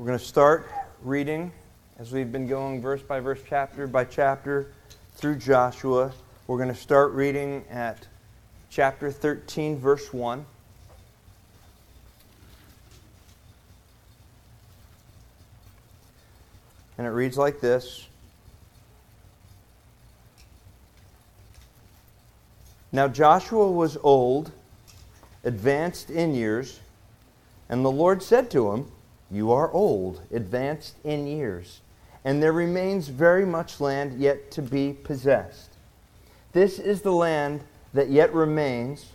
We're going to start reading as we've been going verse by verse, chapter by chapter through Joshua. We're going to start reading at chapter 13, verse 1. And it reads like this Now Joshua was old, advanced in years, and the Lord said to him, You are old, advanced in years, and there remains very much land yet to be possessed. This is the land that yet remains,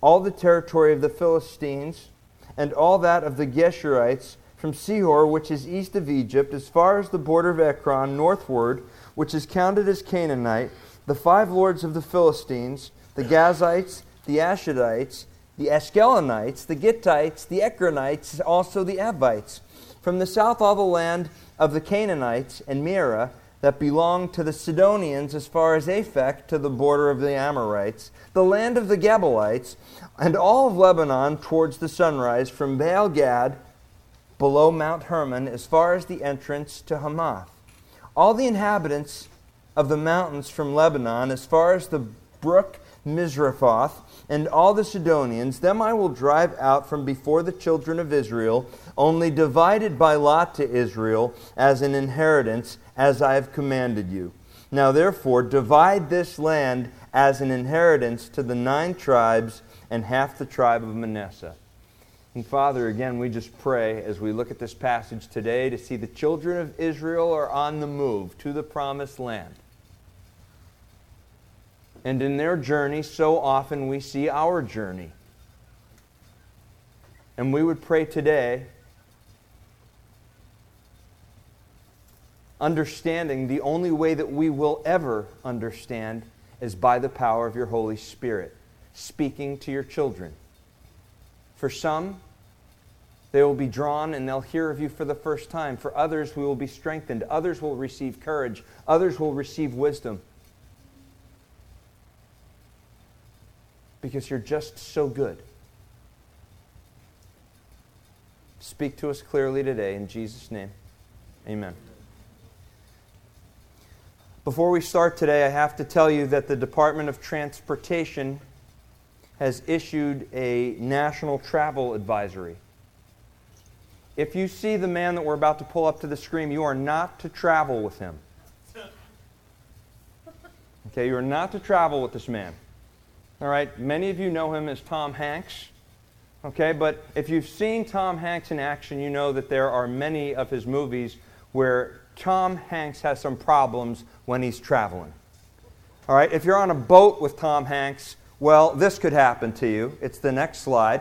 all the territory of the Philistines, and all that of the Geshurites from Sihor, which is east of Egypt, as far as the border of Ekron, northward, which is counted as Canaanite, the five lords of the Philistines, the Gazites, the Ashdodites, the Ashkelonites, the Gittites, the Ekronites, also the Avites. From the south, all the land of the Canaanites and Mearah that belonged to the Sidonians as far as Aphek to the border of the Amorites, the land of the Gebalites, and all of Lebanon towards the sunrise, from Baal Gad below Mount Hermon as far as the entrance to Hamath. All the inhabitants of the mountains from Lebanon as far as the brook Misrephoth, and all the Sidonians, them I will drive out from before the children of Israel, only divided by lot to Israel as an inheritance, as I have commanded you. Now therefore, divide this land as an inheritance to the nine tribes and half the tribe of Manasseh. And Father, again, we just pray as we look at this passage today to see the children of Israel are on the move to the promised land. And in their journey, so often we see our journey. And we would pray today, understanding the only way that we will ever understand is by the power of your Holy Spirit, speaking to your children. For some, they will be drawn and they'll hear of you for the first time. For others, we will be strengthened. Others will receive courage. Others will receive wisdom. Because you're just so good. Speak to us clearly today in Jesus' name. Amen. Before we start today, I have to tell you that the Department of Transportation has issued a national travel advisory. If you see the man that we're about to pull up to the screen, you are not to travel with him. Okay, you are not to travel with this man. All right, many of you know him as Tom Hanks. Okay, but if you've seen Tom Hanks in action, you know that there are many of his movies where Tom Hanks has some problems when he's traveling. All right, if you're on a boat with Tom Hanks, well, this could happen to you. It's the next slide.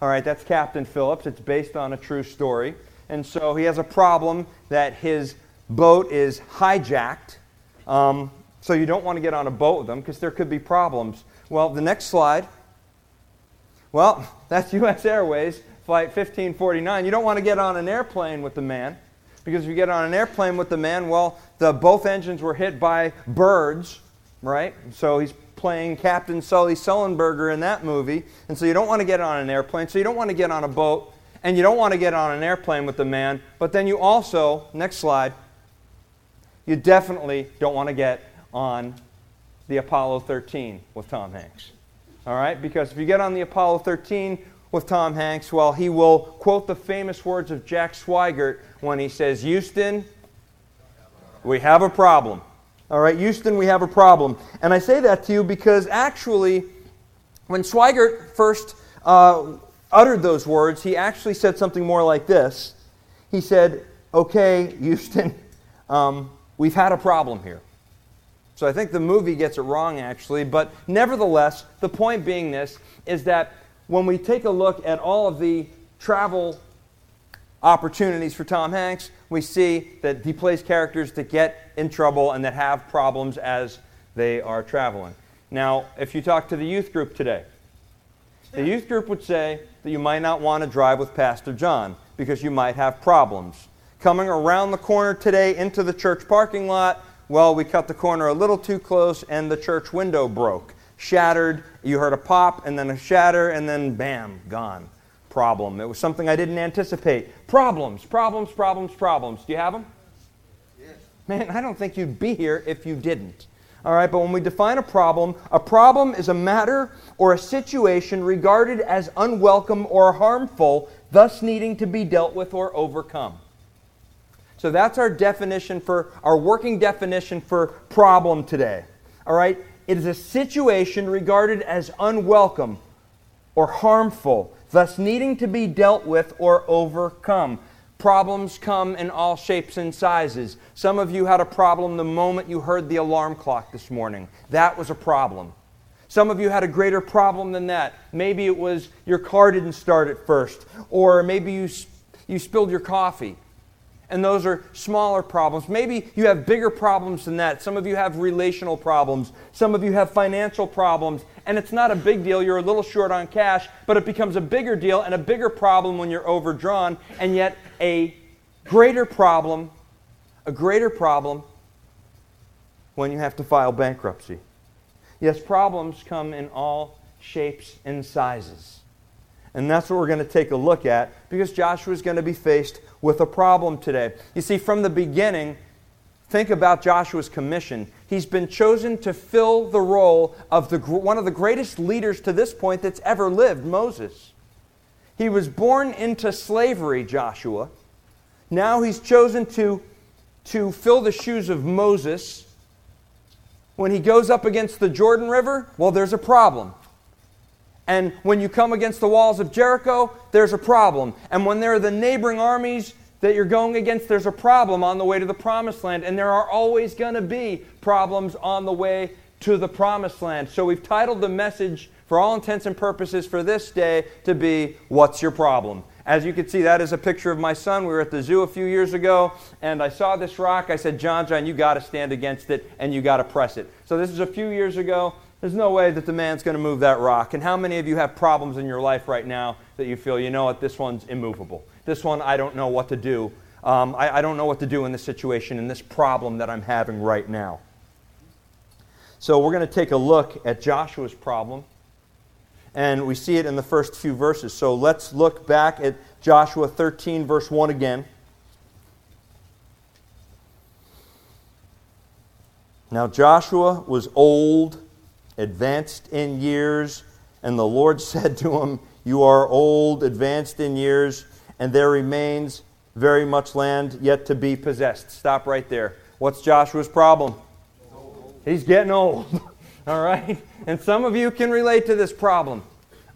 All right, that's Captain Phillips. It's based on a true story. And so he has a problem that his boat is hijacked. Um, so you don't want to get on a boat with him because there could be problems. Well, the next slide. Well, that's U.S. Airways, Flight 1549. You don't want to get on an airplane with the man because if you get on an airplane with the man, well, the, both engines were hit by birds, right? So he's playing Captain Sully Sullenberger in that movie. And so you don't want to get on an airplane. So you don't want to get on a boat. And you don't want to get on an airplane with the man. But then you also, next slide, you definitely don't want to get on the Apollo 13 with Tom Hanks. All right? Because if you get on the Apollo 13 with Tom Hanks, well, he will quote the famous words of Jack Swigert when he says, Houston, we have a problem. All right, Houston, we have a problem. And I say that to you because actually, when Swigert first uh, uttered those words, he actually said something more like this. He said, Okay, Houston, um, we've had a problem here. So I think the movie gets it wrong, actually. But nevertheless, the point being this is that when we take a look at all of the travel opportunities for Tom Hanks, we see that he plays characters that get in trouble and that have problems as they are traveling. Now, if you talk to the youth group today, the youth group would say that you might not want to drive with Pastor John because you might have problems. Coming around the corner today into the church parking lot, well, we cut the corner a little too close and the church window broke. Shattered, you heard a pop and then a shatter and then bam, gone problem. It was something I didn't anticipate. Problems, problems, problems, problems. Do you have them? Yes. Man, I don't think you'd be here if you didn't. All right, but when we define a problem, a problem is a matter or a situation regarded as unwelcome or harmful, thus needing to be dealt with or overcome. So that's our definition for our working definition for problem today. All right? It is a situation regarded as unwelcome or harmful, thus needing to be dealt with or overcome. Problems come in all shapes and sizes. Some of you had a problem the moment you heard the alarm clock this morning. That was a problem. Some of you had a greater problem than that. Maybe it was your car didn't start at first, or maybe you, you spilled your coffee. And those are smaller problems. Maybe you have bigger problems than that. Some of you have relational problems. Some of you have financial problems. And it's not a big deal. You're a little short on cash, but it becomes a bigger deal and a bigger problem when you're overdrawn. And yet, a greater problem, a greater problem when you have to file bankruptcy. Yes, problems come in all shapes and sizes. And that's what we're going to take a look at because Joshua is going to be faced with a problem today. You see, from the beginning, think about Joshua's commission. He's been chosen to fill the role of the, one of the greatest leaders to this point that's ever lived, Moses. He was born into slavery, Joshua. Now he's chosen to, to fill the shoes of Moses. When he goes up against the Jordan River, well, there's a problem. And when you come against the walls of Jericho, there's a problem. And when there are the neighboring armies that you're going against, there's a problem on the way to the promised land. And there are always going to be problems on the way to the promised land. So we've titled the message, for all intents and purposes, for this day to be What's Your Problem? As you can see, that is a picture of my son. We were at the zoo a few years ago, and I saw this rock. I said, John, John, you got to stand against it and you got to press it. So this is a few years ago. There's no way that the man's going to move that rock. And how many of you have problems in your life right now that you feel, you know what, this one's immovable? This one, I don't know what to do. Um, I, I don't know what to do in this situation, in this problem that I'm having right now. So we're going to take a look at Joshua's problem. And we see it in the first few verses. So let's look back at Joshua 13, verse 1 again. Now Joshua was old advanced in years. And the Lord said to him, You are old, advanced in years, and there remains very much land yet to be possessed. Stop right there. What's Joshua's problem? He's getting old. All right? And some of you can relate to this problem.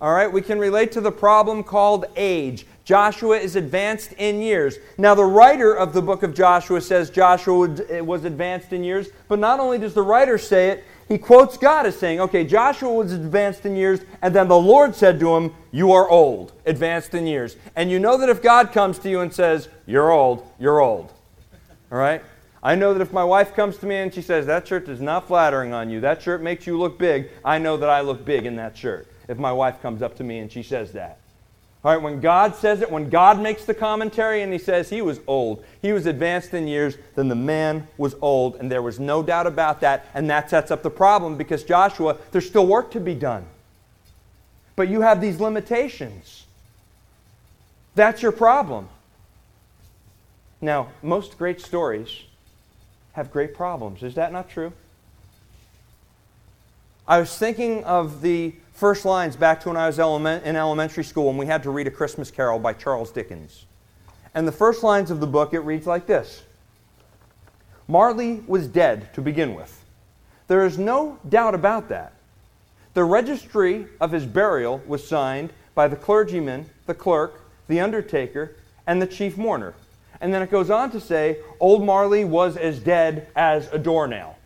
All right? We can relate to the problem called age. Joshua is advanced in years. Now, the writer of the book of Joshua says Joshua eh, was advanced in years, but not only does the writer say it, he quotes God as saying, okay, Joshua was advanced in years, and then the Lord said to him, You are old, advanced in years. And you know that if God comes to you and says, You're old, you're old. All right? I know that if my wife comes to me and she says, That shirt is not flattering on you, that shirt makes you look big, I know that I look big in that shirt. If my wife comes up to me and she says that. All right, when God says it, when God makes the commentary and he says he was old, he was advanced in years, then the man was old, and there was no doubt about that, and that sets up the problem because Joshua, there's still work to be done. But you have these limitations. That's your problem. Now, most great stories have great problems. Is that not true? I was thinking of the first lines back to when I was element, in elementary school and we had to read A Christmas Carol by Charles Dickens. And the first lines of the book, it reads like this Marley was dead to begin with. There is no doubt about that. The registry of his burial was signed by the clergyman, the clerk, the undertaker, and the chief mourner. And then it goes on to say, Old Marley was as dead as a doornail.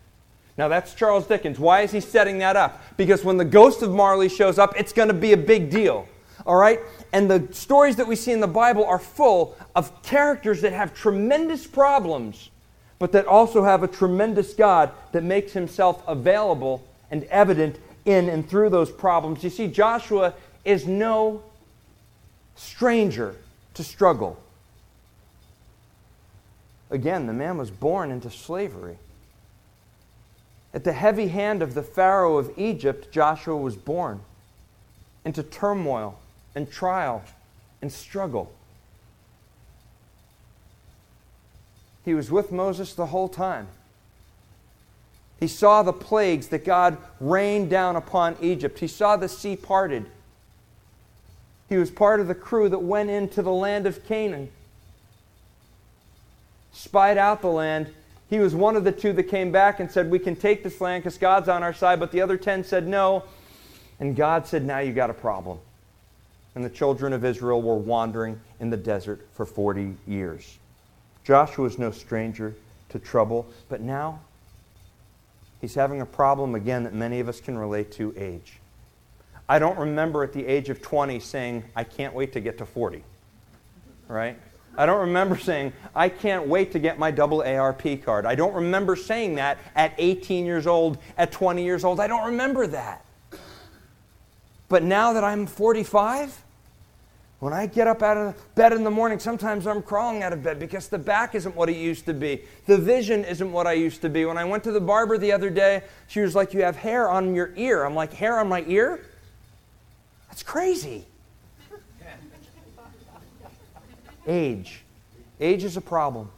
Now that's Charles Dickens. Why is he setting that up? Because when the ghost of Marley shows up, it's going to be a big deal. All right? And the stories that we see in the Bible are full of characters that have tremendous problems, but that also have a tremendous God that makes himself available and evident in and through those problems. You see, Joshua is no stranger to struggle. Again, the man was born into slavery. At the heavy hand of the Pharaoh of Egypt, Joshua was born into turmoil and trial and struggle. He was with Moses the whole time. He saw the plagues that God rained down upon Egypt. He saw the sea parted. He was part of the crew that went into the land of Canaan, spied out the land. He was one of the two that came back and said, We can take this land because God's on our side. But the other 10 said no. And God said, Now you got a problem. And the children of Israel were wandering in the desert for 40 years. Joshua was no stranger to trouble, but now he's having a problem again that many of us can relate to age. I don't remember at the age of 20 saying, I can't wait to get to 40. Right? I don't remember saying, I can't wait to get my double ARP card. I don't remember saying that at 18 years old, at 20 years old. I don't remember that. But now that I'm 45, when I get up out of bed in the morning, sometimes I'm crawling out of bed because the back isn't what it used to be. The vision isn't what I used to be. When I went to the barber the other day, she was like, You have hair on your ear. I'm like, Hair on my ear? That's crazy. Age. Age is a problem.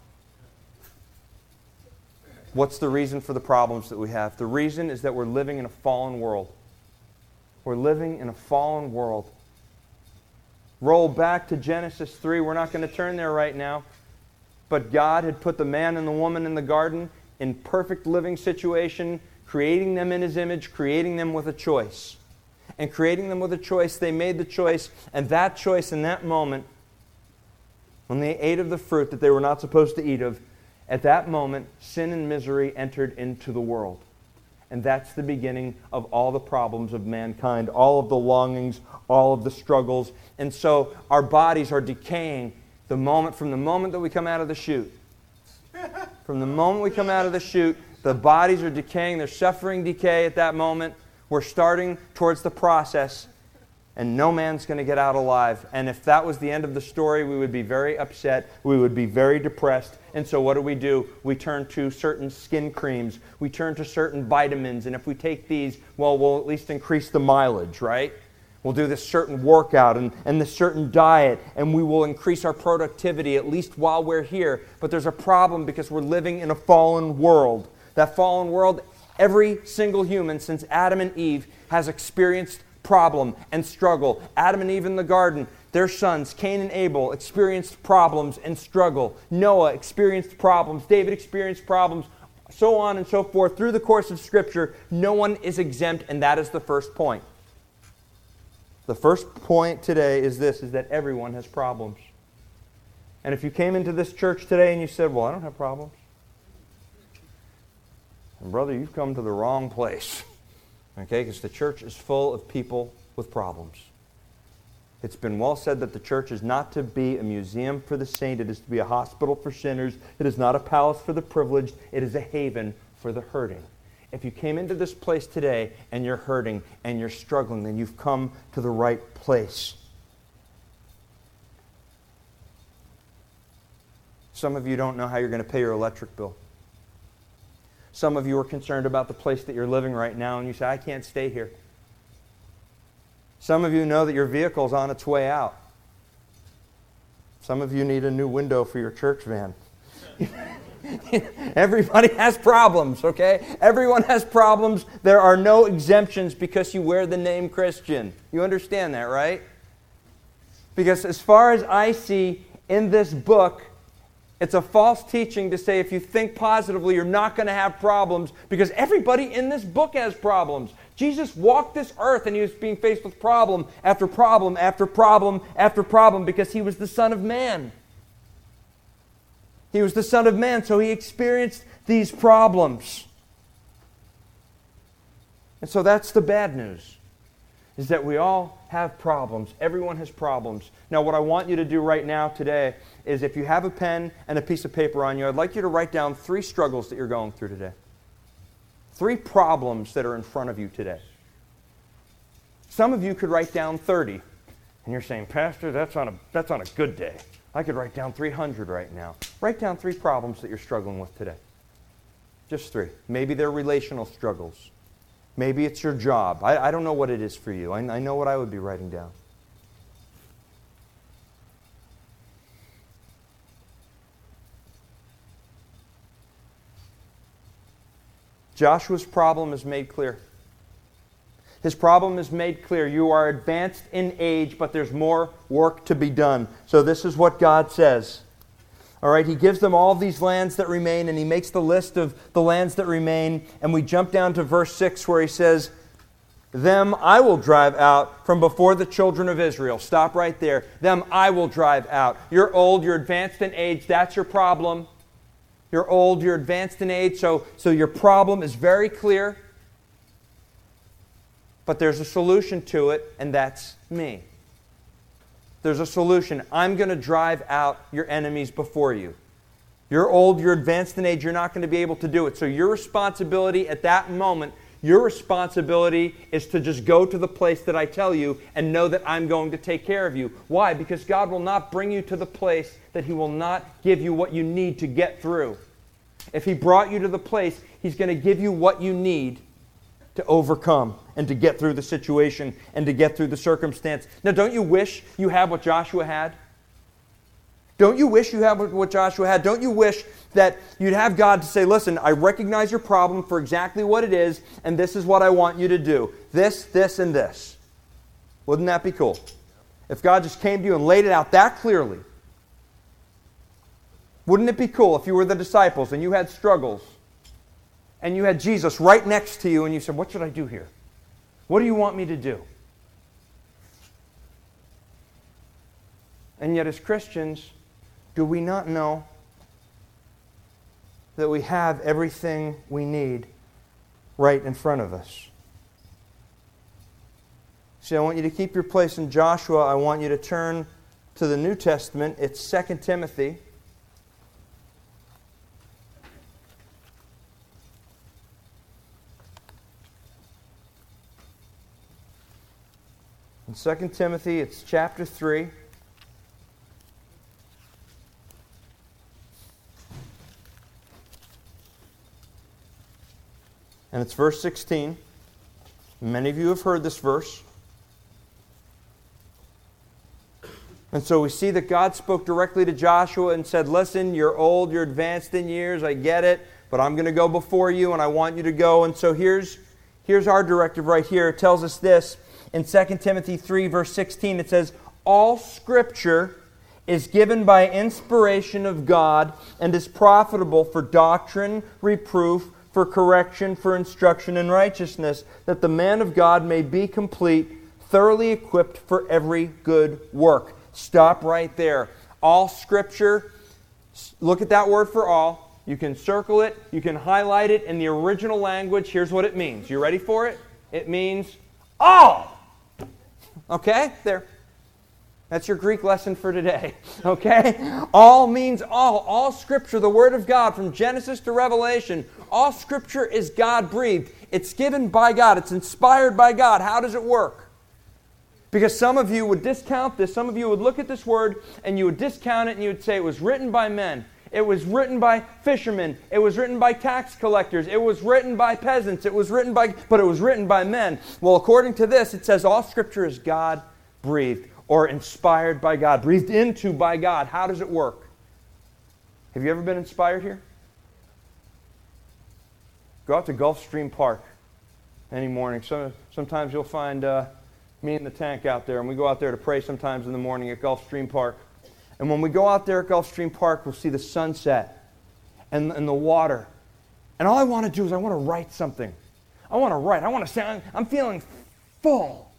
What's the reason for the problems that we have? The reason is that we're living in a fallen world. We're living in a fallen world roll back to Genesis 3. We're not going to turn there right now. But God had put the man and the woman in the garden in perfect living situation, creating them in his image, creating them with a choice. And creating them with a choice, they made the choice, and that choice in that moment, when they ate of the fruit that they were not supposed to eat of, at that moment, sin and misery entered into the world. And that's the beginning of all the problems of mankind, all of the longings, all of the struggles. And so our bodies are decaying the moment from the moment that we come out of the chute. From the moment we come out of the chute, the bodies are decaying, they're suffering decay at that moment. We're starting towards the process and no man's going to get out alive. And if that was the end of the story, we would be very upset. We would be very depressed. And so, what do we do? We turn to certain skin creams, we turn to certain vitamins. And if we take these, well, we'll at least increase the mileage, right? We'll do this certain workout and, and this certain diet, and we will increase our productivity at least while we're here. But there's a problem because we're living in a fallen world. That fallen world, every single human since Adam and Eve has experienced problem and struggle. Adam and Eve in the garden, their sons, Cain and Abel, experienced problems and struggle. Noah experienced problems. David experienced problems. So on and so forth. Through the course of Scripture, no one is exempt, and that is the first point. The first point today is this is that everyone has problems. And if you came into this church today and you said, Well, I don't have problems, and brother, you've come to the wrong place. Okay? Because the church is full of people with problems. It's been well said that the church is not to be a museum for the saint, it is to be a hospital for sinners, it is not a palace for the privileged, it is a haven for the hurting. If you came into this place today and you're hurting and you're struggling, then you've come to the right place. Some of you don't know how you're going to pay your electric bill. Some of you are concerned about the place that you're living right now, and you say, I can't stay here. Some of you know that your vehicle is on its way out. Some of you need a new window for your church van. Everybody has problems, okay? Everyone has problems. There are no exemptions because you wear the name Christian. You understand that, right? Because as far as I see in this book, it's a false teaching to say if you think positively, you're not going to have problems because everybody in this book has problems. Jesus walked this earth and he was being faced with problem after problem after problem after problem because he was the Son of Man. He was the Son of Man, so he experienced these problems. And so that's the bad news is that we all have problems. Everyone has problems. Now, what I want you to do right now today is if you have a pen and a piece of paper on you, I'd like you to write down three struggles that you're going through today. Three problems that are in front of you today. Some of you could write down 30. And you're saying, Pastor, that's on a, that's on a good day. I could write down 300 right now. Write down three problems that you're struggling with today. Just three. Maybe they're relational struggles. Maybe it's your job. I, I don't know what it is for you. I, I know what I would be writing down. Joshua's problem is made clear. His problem is made clear. You are advanced in age, but there's more work to be done. So, this is what God says all right, he gives them all these lands that remain, and he makes the list of the lands that remain. And we jump down to verse 6 where he says, Them I will drive out from before the children of Israel. Stop right there. Them I will drive out. You're old, you're advanced in age, that's your problem. You're old, you're advanced in age, so, so your problem is very clear. But there's a solution to it, and that's me. There's a solution. I'm going to drive out your enemies before you. You're old, you're advanced in age, you're not going to be able to do it. So, your responsibility at that moment, your responsibility is to just go to the place that I tell you and know that I'm going to take care of you. Why? Because God will not bring you to the place that He will not give you what you need to get through. If He brought you to the place, He's going to give you what you need to overcome and to get through the situation and to get through the circumstance. Now, don't you wish you had what Joshua had? Don't you wish you had what Joshua had? Don't you wish that you'd have God to say, listen, I recognize your problem for exactly what it is, and this is what I want you to do this, this, and this. Wouldn't that be cool? If God just came to you and laid it out that clearly. Wouldn't it be cool if you were the disciples and you had struggles and you had Jesus right next to you and you said, What should I do here? What do you want me to do? And yet, as Christians, do we not know that we have everything we need right in front of us? See, I want you to keep your place in Joshua. I want you to turn to the New Testament. It's 2 Timothy. In 2 Timothy, it's chapter 3. And it's verse 16. Many of you have heard this verse. And so we see that God spoke directly to Joshua and said, Listen, you're old, you're advanced in years, I get it, but I'm going to go before you and I want you to go. And so here's, here's our directive right here. It tells us this in 2 Timothy 3, verse 16, it says, All scripture is given by inspiration of God and is profitable for doctrine, reproof, for correction, for instruction in righteousness, that the man of God may be complete, thoroughly equipped for every good work. Stop right there. All scripture, look at that word for all. You can circle it, you can highlight it in the original language. Here's what it means. You ready for it? It means all. Okay? There. That's your Greek lesson for today. Okay? All means all. All Scripture, the Word of God, from Genesis to Revelation, all Scripture is God breathed. It's given by God, it's inspired by God. How does it work? Because some of you would discount this, some of you would look at this word and you would discount it and you would say it was written by men. It was written by fishermen. It was written by tax collectors. It was written by peasants. It was written by, but it was written by men. Well, according to this, it says all scripture is God breathed or inspired by God, breathed into by God. How does it work? Have you ever been inspired here? Go out to Gulfstream Park any morning. Some, sometimes you'll find uh, me in the tank out there, and we go out there to pray sometimes in the morning at Gulfstream Park. And when we go out there at Gulfstream Park, we'll see the sunset and, and the water. And all I want to do is I want to write something. I want to write. I want to say, I'm, I'm feeling full.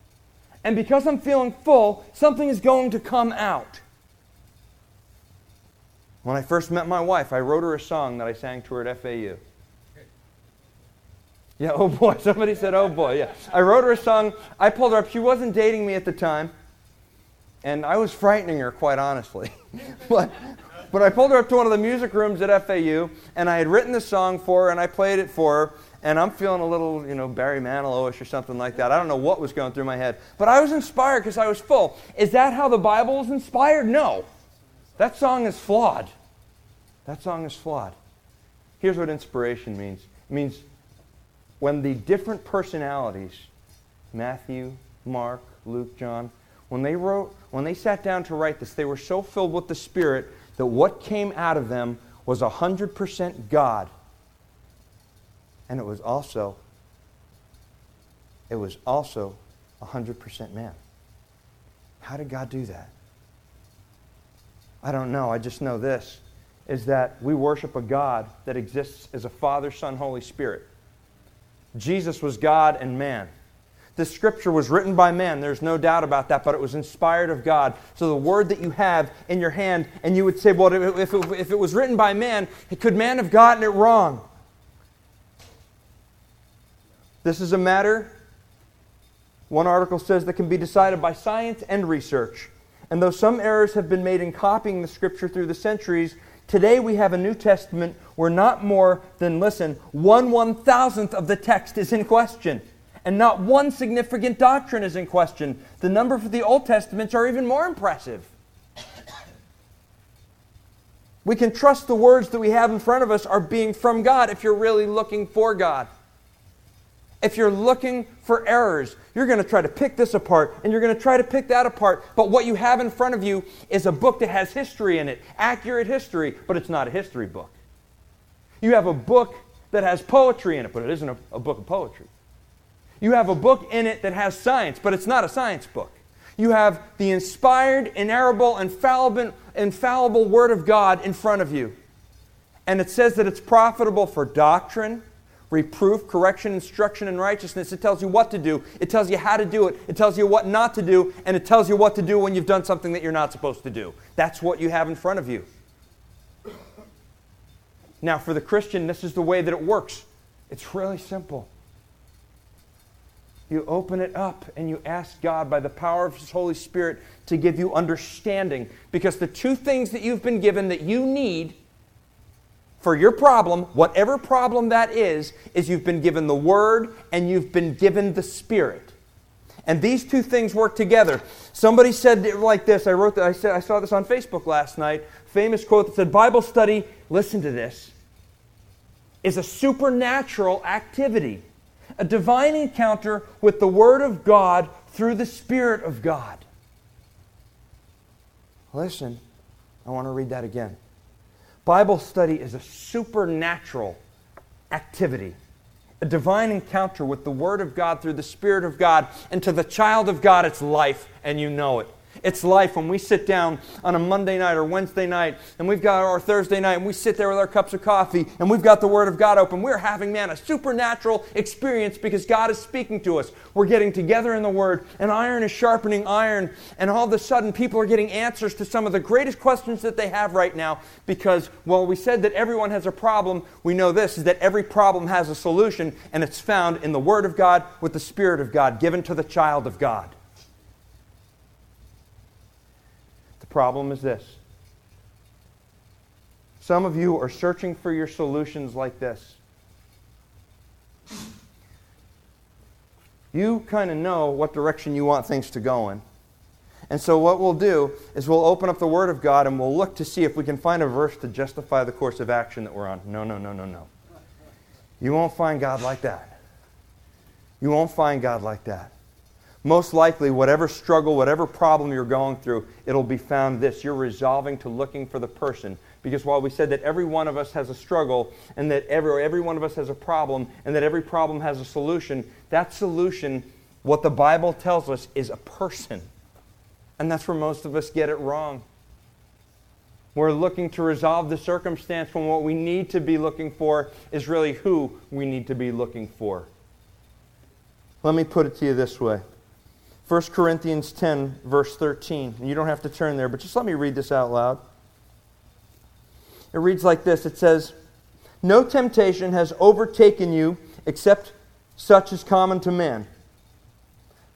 And because I'm feeling full, something is going to come out. When I first met my wife, I wrote her a song that I sang to her at FAU. Yeah, oh boy. Somebody said, oh boy. Yeah. I wrote her a song. I pulled her up. She wasn't dating me at the time. And I was frightening her, quite honestly. but, but I pulled her up to one of the music rooms at FAU, and I had written the song for her, and I played it for her. And I'm feeling a little, you know, Barry Manilow-ish or something like that. I don't know what was going through my head. But I was inspired because I was full. Is that how the Bible is inspired? No. That song is flawed. That song is flawed. Here's what inspiration means it means when the different personalities, Matthew, Mark, Luke, John, when they wrote, when they sat down to write this, they were so filled with the Spirit that what came out of them was 100% God. And it was also it was also 100% man. How did God do that? I don't know. I just know this is that we worship a God that exists as a Father, Son, Holy Spirit. Jesus was God and man. This scripture was written by man, there's no doubt about that, but it was inspired of God. So the word that you have in your hand, and you would say, well, if it, if it was written by man, could man have gotten it wrong? This is a matter, one article says, that can be decided by science and research. And though some errors have been made in copying the scripture through the centuries, today we have a New Testament where not more than, listen, one one thousandth of the text is in question and not one significant doctrine is in question. The number for the Old Testaments are even more impressive. We can trust the words that we have in front of us are being from God if you're really looking for God. If you're looking for errors, you're going to try to pick this apart and you're going to try to pick that apart. But what you have in front of you is a book that has history in it, accurate history, but it's not a history book. You have a book that has poetry in it, but it isn't a, a book of poetry. You have a book in it that has science, but it's not a science book. You have the inspired, inerrable, infallible, infallible Word of God in front of you. And it says that it's profitable for doctrine, reproof, correction, instruction, and righteousness. It tells you what to do, it tells you how to do it, it tells you what not to do, and it tells you what to do when you've done something that you're not supposed to do. That's what you have in front of you. Now, for the Christian, this is the way that it works. It's really simple you open it up and you ask God by the power of His Holy Spirit to give you understanding. Because the two things that you've been given that you need for your problem, whatever problem that is, is you've been given the Word and you've been given the Spirit. And these two things work together. Somebody said like this. I wrote that. I said I saw this on Facebook last night. Famous quote that said, "Bible study. Listen to this. Is a supernatural activity." A divine encounter with the Word of God through the Spirit of God. Listen, I want to read that again. Bible study is a supernatural activity, a divine encounter with the Word of God through the Spirit of God. And to the child of God, it's life, and you know it. It's life when we sit down on a Monday night or Wednesday night and we've got our Thursday night and we sit there with our cups of coffee and we've got the Word of God open. We're having, man, a supernatural experience because God is speaking to us. We're getting together in the Word and iron is sharpening iron. And all of a sudden, people are getting answers to some of the greatest questions that they have right now because, well, we said that everyone has a problem. We know this is that every problem has a solution and it's found in the Word of God with the Spirit of God given to the child of God. Problem is this some of you are searching for your solutions like this. You kind of know what direction you want things to go in. And so, what we'll do is we'll open up the Word of God and we'll look to see if we can find a verse to justify the course of action that we're on. No, no, no, no, no. You won't find God like that. You won't find God like that most likely, whatever struggle, whatever problem you're going through, it'll be found this. You're resolving to looking for the person. Because while we said that every one of us has a struggle and that every, every one of us has a problem and that every problem has a solution, that solution, what the Bible tells us, is a person. And that's where most of us get it wrong. We're looking to resolve the circumstance when what we need to be looking for is really who we need to be looking for. Let me put it to you this way. 1 Corinthians 10, verse 13. And you don't have to turn there, but just let me read this out loud. It reads like this It says, No temptation has overtaken you except such as common to man.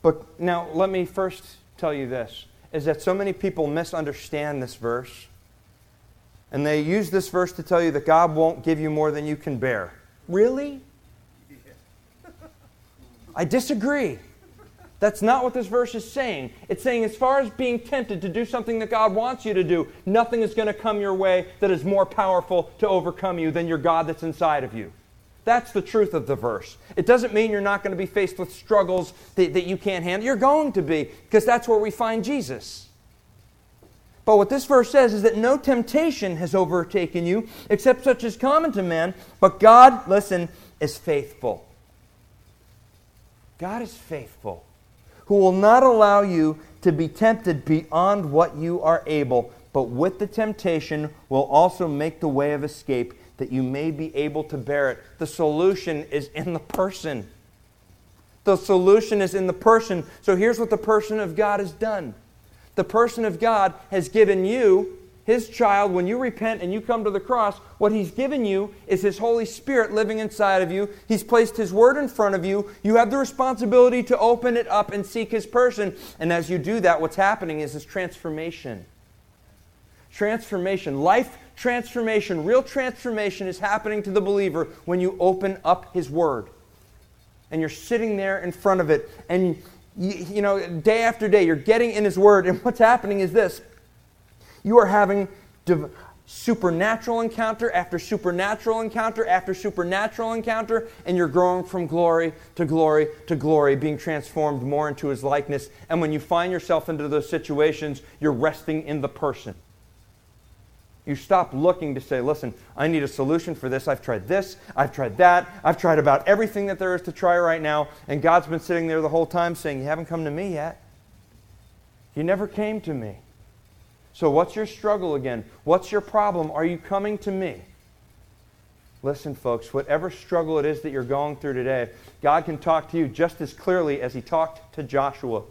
But now, let me first tell you this is that so many people misunderstand this verse. And they use this verse to tell you that God won't give you more than you can bear. Really? I disagree. That's not what this verse is saying. It's saying, as far as being tempted to do something that God wants you to do, nothing is going to come your way that is more powerful to overcome you than your God that's inside of you. That's the truth of the verse. It doesn't mean you're not going to be faced with struggles that, that you can't handle. You're going to be, because that's where we find Jesus. But what this verse says is that no temptation has overtaken you except such as common to man, but God, listen, is faithful. God is faithful, who will not allow you to be tempted beyond what you are able, but with the temptation will also make the way of escape that you may be able to bear it. The solution is in the person. The solution is in the person. So here's what the person of God has done the person of God has given you, his child, when you repent and you come to the cross, what he's given you is his Holy Spirit living inside of you. He's placed his word in front of you. You have the responsibility to open it up and seek his person. And as you do that, what's happening is this transformation. Transformation, life transformation, real transformation is happening to the believer when you open up his word. And you're sitting there in front of it and you, you know, day after day, you're getting in His Word, and what's happening is this you are having div- supernatural encounter after supernatural encounter after supernatural encounter, and you're growing from glory to glory to glory, being transformed more into His likeness. And when you find yourself into those situations, you're resting in the person. You stop looking to say, listen, I need a solution for this. I've tried this, I've tried that, I've tried about everything that there is to try right now. And God's been sitting there the whole time saying, You haven't come to me yet. You never came to me. So, what's your struggle again? What's your problem? Are you coming to me? Listen, folks, whatever struggle it is that you're going through today, God can talk to you just as clearly as He talked to Joshua.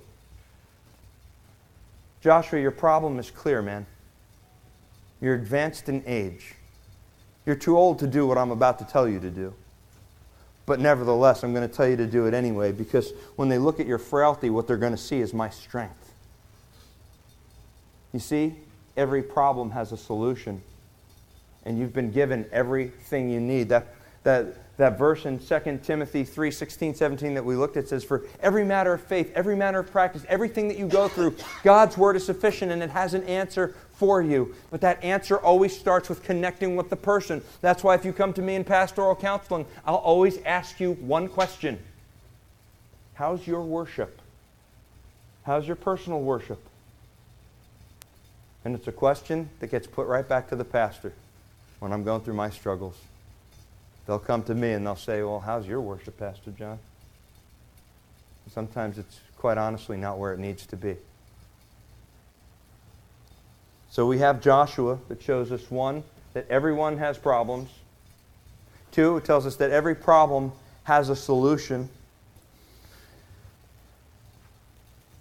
Joshua, your problem is clear, man. You're advanced in age. You're too old to do what I'm about to tell you to do. But nevertheless, I'm going to tell you to do it anyway because when they look at your frailty, what they're going to see is my strength. You see, every problem has a solution, and you've been given everything you need. That, that, that verse in 2 Timothy 3 16, 17 that we looked at says, For every matter of faith, every matter of practice, everything that you go through, God's word is sufficient and it has an answer for you. But that answer always starts with connecting with the person. That's why if you come to me in pastoral counseling, I'll always ask you one question How's your worship? How's your personal worship? And it's a question that gets put right back to the pastor when I'm going through my struggles. They'll come to me and they'll say, Well, how's your worship, Pastor John? Sometimes it's quite honestly not where it needs to be. So we have Joshua that shows us one, that everyone has problems. Two, it tells us that every problem has a solution.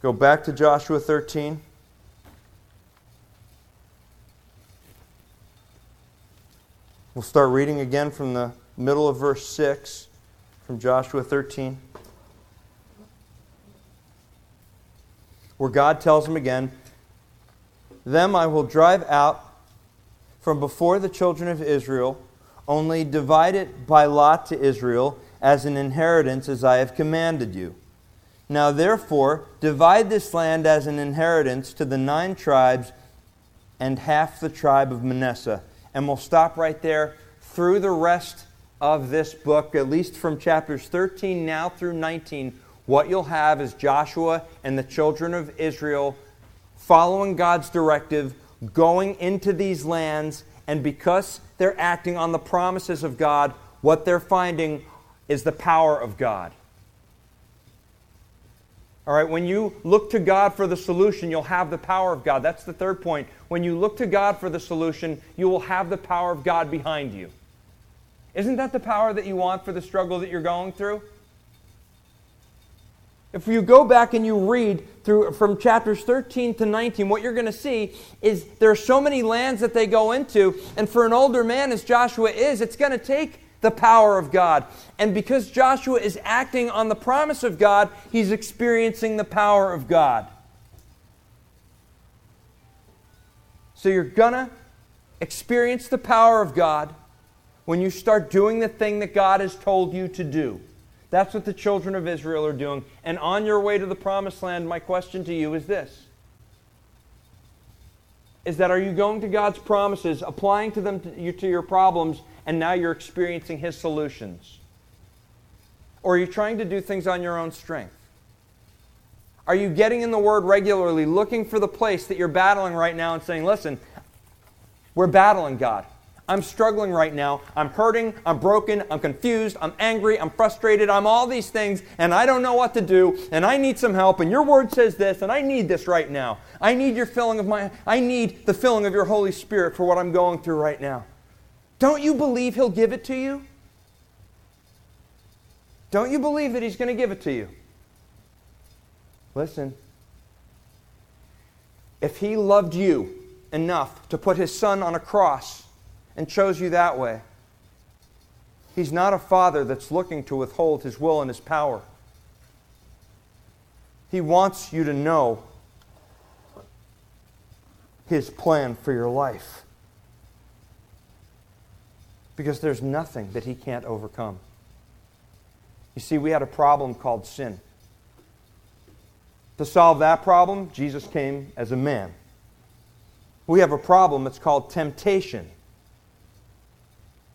Go back to Joshua 13. We'll start reading again from the middle of verse 6 from Joshua 13. Where God tells him again, them I will drive out from before the children of Israel, only divide it by lot to Israel as an inheritance as I have commanded you. Now therefore, divide this land as an inheritance to the nine tribes and half the tribe of Manasseh. And we'll stop right there through the rest of this book, at least from chapters 13 now through 19. What you'll have is Joshua and the children of Israel following God's directive, going into these lands, and because they're acting on the promises of God, what they're finding is the power of God. All right, when you look to God for the solution, you'll have the power of God. That's the third point. When you look to God for the solution, you will have the power of God behind you. Isn't that the power that you want for the struggle that you're going through? If you go back and you read through from chapters 13 to 19, what you're going to see is there are so many lands that they go into, and for an older man as Joshua is, it's going to take the power of God. And because Joshua is acting on the promise of God, he's experiencing the power of God. So you're going to experience the power of God when you start doing the thing that God has told you to do. That's what the children of Israel are doing. And on your way to the promised land, my question to you is this is that are you going to God's promises, applying to them to, to your problems, and now you're experiencing His solutions? Or are you trying to do things on your own strength? Are you getting in the Word regularly, looking for the place that you're battling right now and saying, listen, we're battling God. I'm struggling right now. I'm hurting. I'm broken. I'm confused. I'm angry. I'm frustrated. I'm all these things, and I don't know what to do, and I need some help, and your word says this, and I need this right now. I need your filling of my, I need the filling of your Holy Spirit for what I'm going through right now. Don't you believe He'll give it to you? Don't you believe that He's going to give it to you? Listen. If He loved you enough to put His Son on a cross, and chose you that way. He's not a father that's looking to withhold his will and his power. He wants you to know his plan for your life. Because there's nothing that he can't overcome. You see, we had a problem called sin. To solve that problem, Jesus came as a man. We have a problem that's called temptation.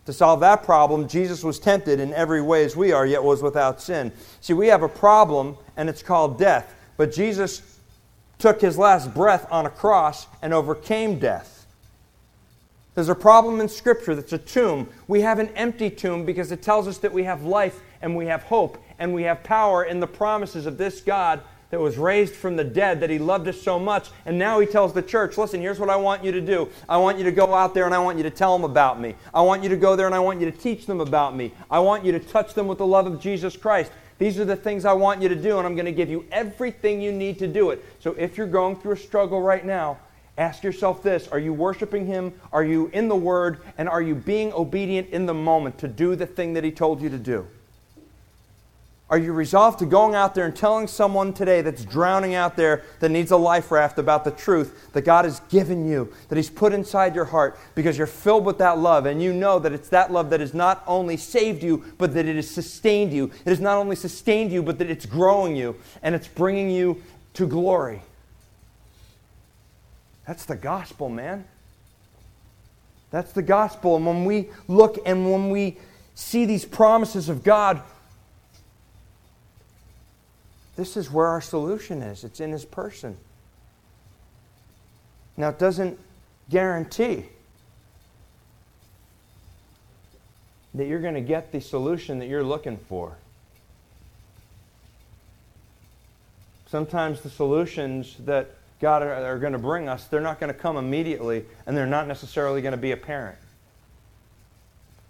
To solve that problem, Jesus was tempted in every way as we are, yet was without sin. See, we have a problem, and it's called death. But Jesus took his last breath on a cross and overcame death. There's a problem in Scripture that's a tomb. We have an empty tomb because it tells us that we have life and we have hope and we have power in the promises of this God that was raised from the dead, that he loved us so much. And now he tells the church, listen, here's what I want you to do. I want you to go out there and I want you to tell them about me. I want you to go there and I want you to teach them about me. I want you to touch them with the love of Jesus Christ. These are the things I want you to do, and I'm going to give you everything you need to do it. So if you're going through a struggle right now, ask yourself this Are you worshiping Him? Are you in the Word? And are you being obedient in the moment to do the thing that He told you to do? Are you resolved to going out there and telling someone today that's drowning out there that needs a life raft about the truth that God has given you, that He's put inside your heart because you're filled with that love and you know that it's that love that has not only saved you, but that it has sustained you. It has not only sustained you, but that it's growing you and it's bringing you to glory. That's the gospel, man. That's the gospel. And when we look and when we see these promises of God, this is where our solution is it's in His person. Now, it doesn't guarantee that you're going to get the solution that you're looking for. Sometimes the solutions that God are, are going to bring us, they're not going to come immediately, and they're not necessarily going to be apparent.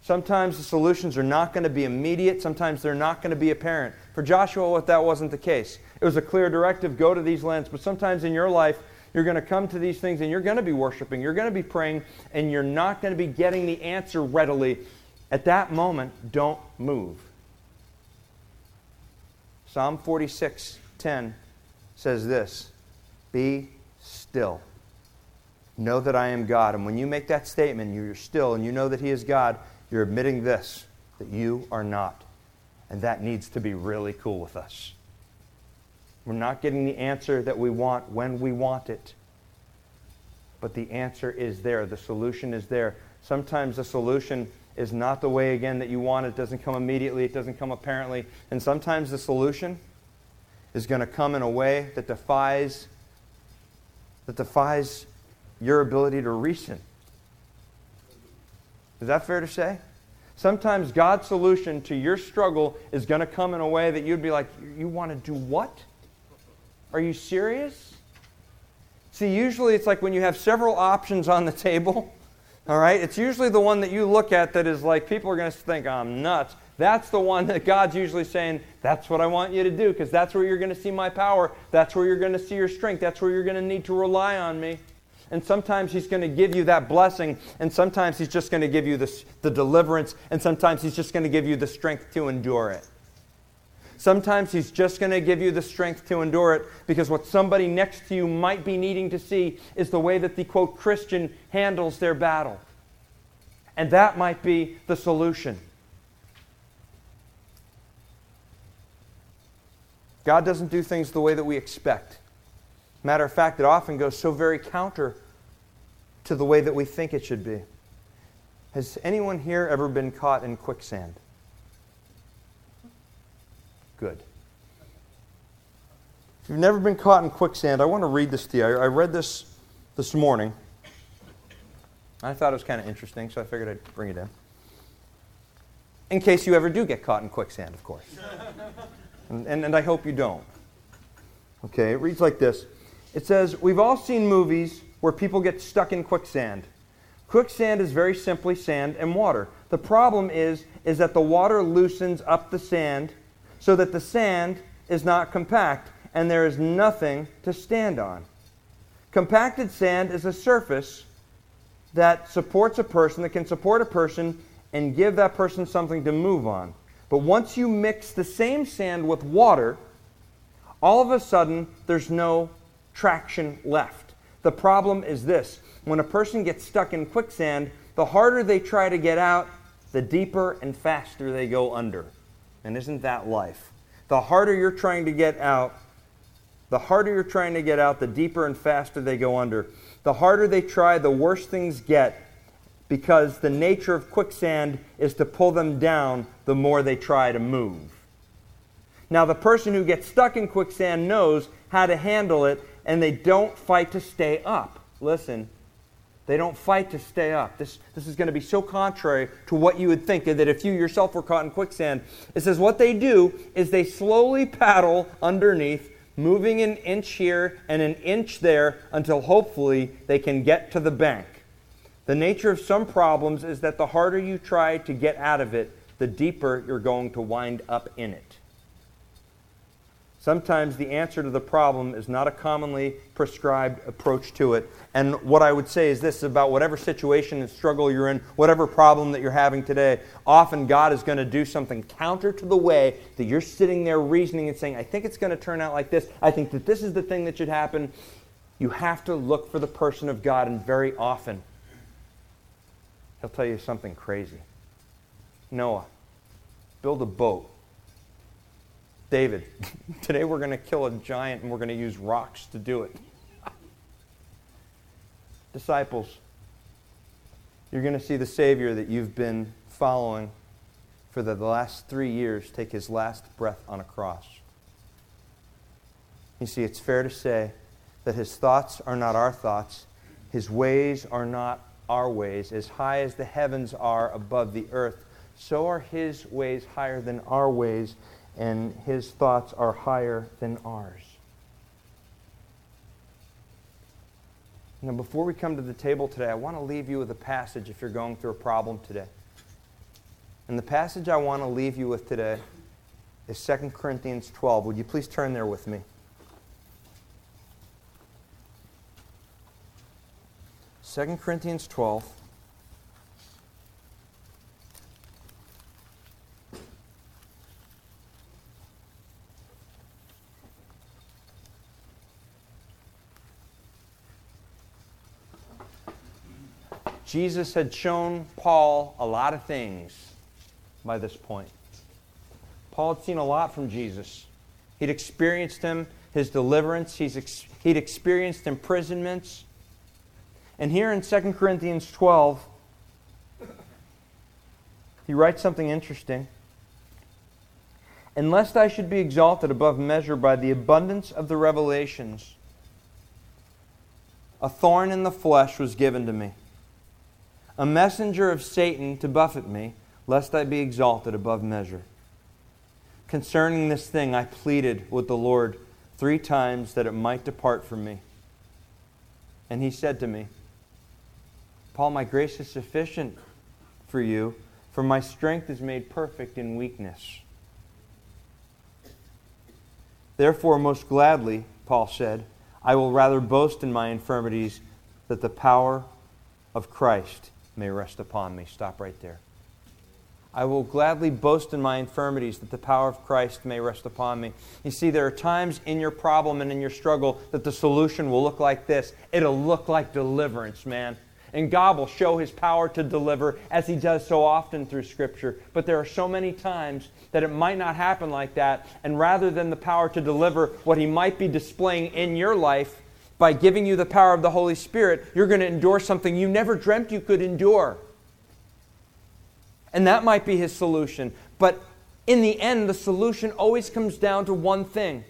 Sometimes the solutions are not going to be immediate, sometimes they're not going to be apparent. For Joshua, what that wasn't the case. It was a clear directive go to these lands, but sometimes in your life, you're going to come to these things and you're going to be worshiping, you're going to be praying, and you're not going to be getting the answer readily. At that moment, don't move. Psalm 46:10 says this, "Be still. Know that I am God." And when you make that statement, you're still and you know that he is God, you're admitting this, that you are not. And that needs to be really cool with us. We're not getting the answer that we want when we want it. But the answer is there. The solution is there. Sometimes the solution is not the way, again, that you want. It doesn't come immediately, it doesn't come apparently. And sometimes the solution is going to come in a way that defies that defies your ability to reason. Is that fair to say? Sometimes God's solution to your struggle is going to come in a way that you'd be like, You want to do what? Are you serious? See, usually it's like when you have several options on the table, all right? It's usually the one that you look at that is like, people are going to think I'm nuts. That's the one that God's usually saying, That's what I want you to do, because that's where you're going to see my power. That's where you're going to see your strength. That's where you're going to need to rely on me. And sometimes He's going to give you that blessing, and sometimes He's just going to give you the deliverance, and sometimes He's just going to give you the strength to endure it. Sometimes He's just going to give you the strength to endure it because what somebody next to you might be needing to see is the way that the quote Christian handles their battle. And that might be the solution. God doesn't do things the way that we expect. Matter of fact, it often goes so very counter to the way that we think it should be. Has anyone here ever been caught in quicksand? Good. If you've never been caught in quicksand, I want to read this to you. I, read this this morning. I thought it was kind of interesting, so I figured I'd bring it in. In case you ever do get caught in quicksand, of course. and, and, and I hope you don't. Okay, it reads like this It says, We've all seen movies where people get stuck in quicksand. Quicksand is very simply sand and water. The problem is, is that the water loosens up the sand so that the sand is not compact and there is nothing to stand on. Compacted sand is a surface that supports a person, that can support a person and give that person something to move on. But once you mix the same sand with water, all of a sudden there's no traction left. The problem is this when a person gets stuck in quicksand, the harder they try to get out, the deeper and faster they go under. And isn't that life? The harder you're trying to get out, the harder you're trying to get out, the deeper and faster they go under. The harder they try, the worse things get because the nature of quicksand is to pull them down the more they try to move. Now, the person who gets stuck in quicksand knows how to handle it, and they don't fight to stay up. Listen, they don't fight to stay up. This, this is going to be so contrary to what you would think that if you yourself were caught in quicksand. It says what they do is they slowly paddle underneath, moving an inch here and an inch there until hopefully they can get to the bank. The nature of some problems is that the harder you try to get out of it, the deeper you're going to wind up in it. Sometimes the answer to the problem is not a commonly prescribed approach to it. And what I would say is this about whatever situation and struggle you're in, whatever problem that you're having today, often God is going to do something counter to the way that you're sitting there reasoning and saying, I think it's going to turn out like this. I think that this is the thing that should happen. You have to look for the person of God, and very often, He'll tell you something crazy. Noah, build a boat David, today we're going to kill a giant and we're going to use rocks to do it. Disciples, you're going to see the Savior that you've been following for the last three years take his last breath on a cross. You see, it's fair to say that his thoughts are not our thoughts, his ways are not our ways. As high as the heavens are above the earth, so are his ways higher than our ways and his thoughts are higher than ours. Now, before we come to the table today, I want to leave you with a passage if you're going through a problem today. And the passage I want to leave you with today is 2 Corinthians 12. Would you please turn there with me? 2 Corinthians 12. Jesus had shown Paul a lot of things by this point. Paul had seen a lot from Jesus. He'd experienced him, his deliverance, He's ex- he'd experienced imprisonments. And here in 2 Corinthians 12, he writes something interesting. And lest I should be exalted above measure by the abundance of the revelations, a thorn in the flesh was given to me a messenger of Satan to buffet me, lest I be exalted above measure. Concerning this thing, I pleaded with the Lord three times that it might depart from me. And he said to me, Paul, my grace is sufficient for you, for my strength is made perfect in weakness. Therefore, most gladly, Paul said, I will rather boast in my infirmities that the power of Christ may rest upon me. Stop right there. I will gladly boast in my infirmities that the power of Christ may rest upon me. You see, there are times in your problem and in your struggle that the solution will look like this it'll look like deliverance, man. And God will show his power to deliver as he does so often through Scripture. But there are so many times that it might not happen like that. And rather than the power to deliver, what he might be displaying in your life by giving you the power of the Holy Spirit, you're going to endure something you never dreamt you could endure. And that might be his solution. But in the end, the solution always comes down to one thing.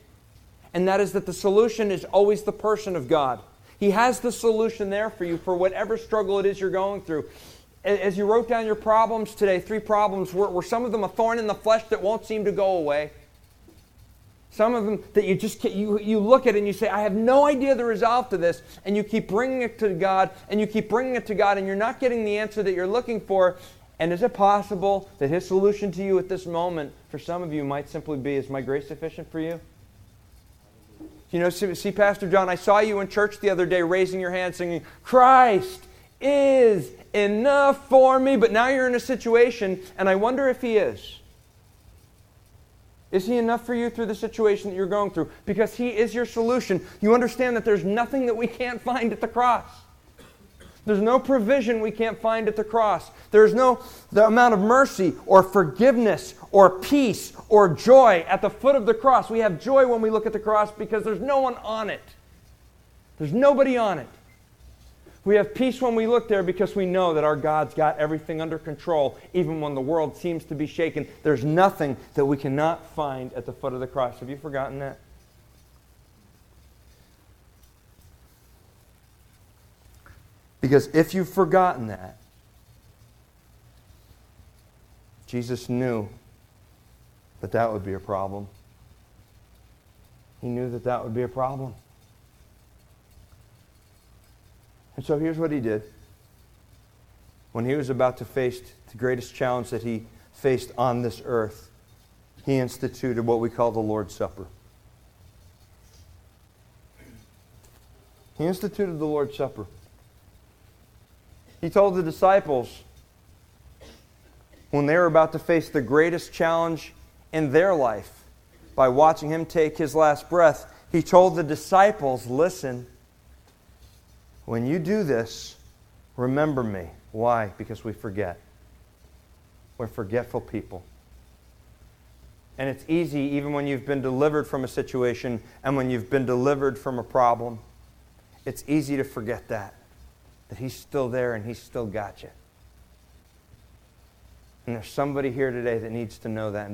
and that is that the solution is always the person of God. He has the solution there for you for whatever struggle it is you're going through. As you wrote down your problems today, three problems, were, were some of them a thorn in the flesh that won't seem to go away? Some of them that you just you, you look at and you say, I have no idea the resolve to this, and you keep bringing it to God, and you keep bringing it to God, and you're not getting the answer that you're looking for. And is it possible that His solution to you at this moment, for some of you, might simply be, Is my grace sufficient for you? You know, see, Pastor John, I saw you in church the other day raising your hand singing, Christ is enough for me. But now you're in a situation, and I wonder if He is. Is He enough for you through the situation that you're going through? Because He is your solution. You understand that there's nothing that we can't find at the cross. There's no provision we can't find at the cross. There's no the amount of mercy or forgiveness or peace or joy at the foot of the cross. We have joy when we look at the cross because there's no one on it. There's nobody on it. We have peace when we look there because we know that our God's got everything under control, even when the world seems to be shaken. There's nothing that we cannot find at the foot of the cross. Have you forgotten that? Because if you've forgotten that, Jesus knew that that would be a problem. He knew that that would be a problem. And so here's what he did. When he was about to face the greatest challenge that he faced on this earth, he instituted what we call the Lord's Supper. He instituted the Lord's Supper. He told the disciples when they were about to face the greatest challenge in their life by watching him take his last breath, he told the disciples, Listen, when you do this, remember me. Why? Because we forget. We're forgetful people. And it's easy, even when you've been delivered from a situation and when you've been delivered from a problem, it's easy to forget that. That He's still there and He's still got you. And there's somebody here today that needs to know that.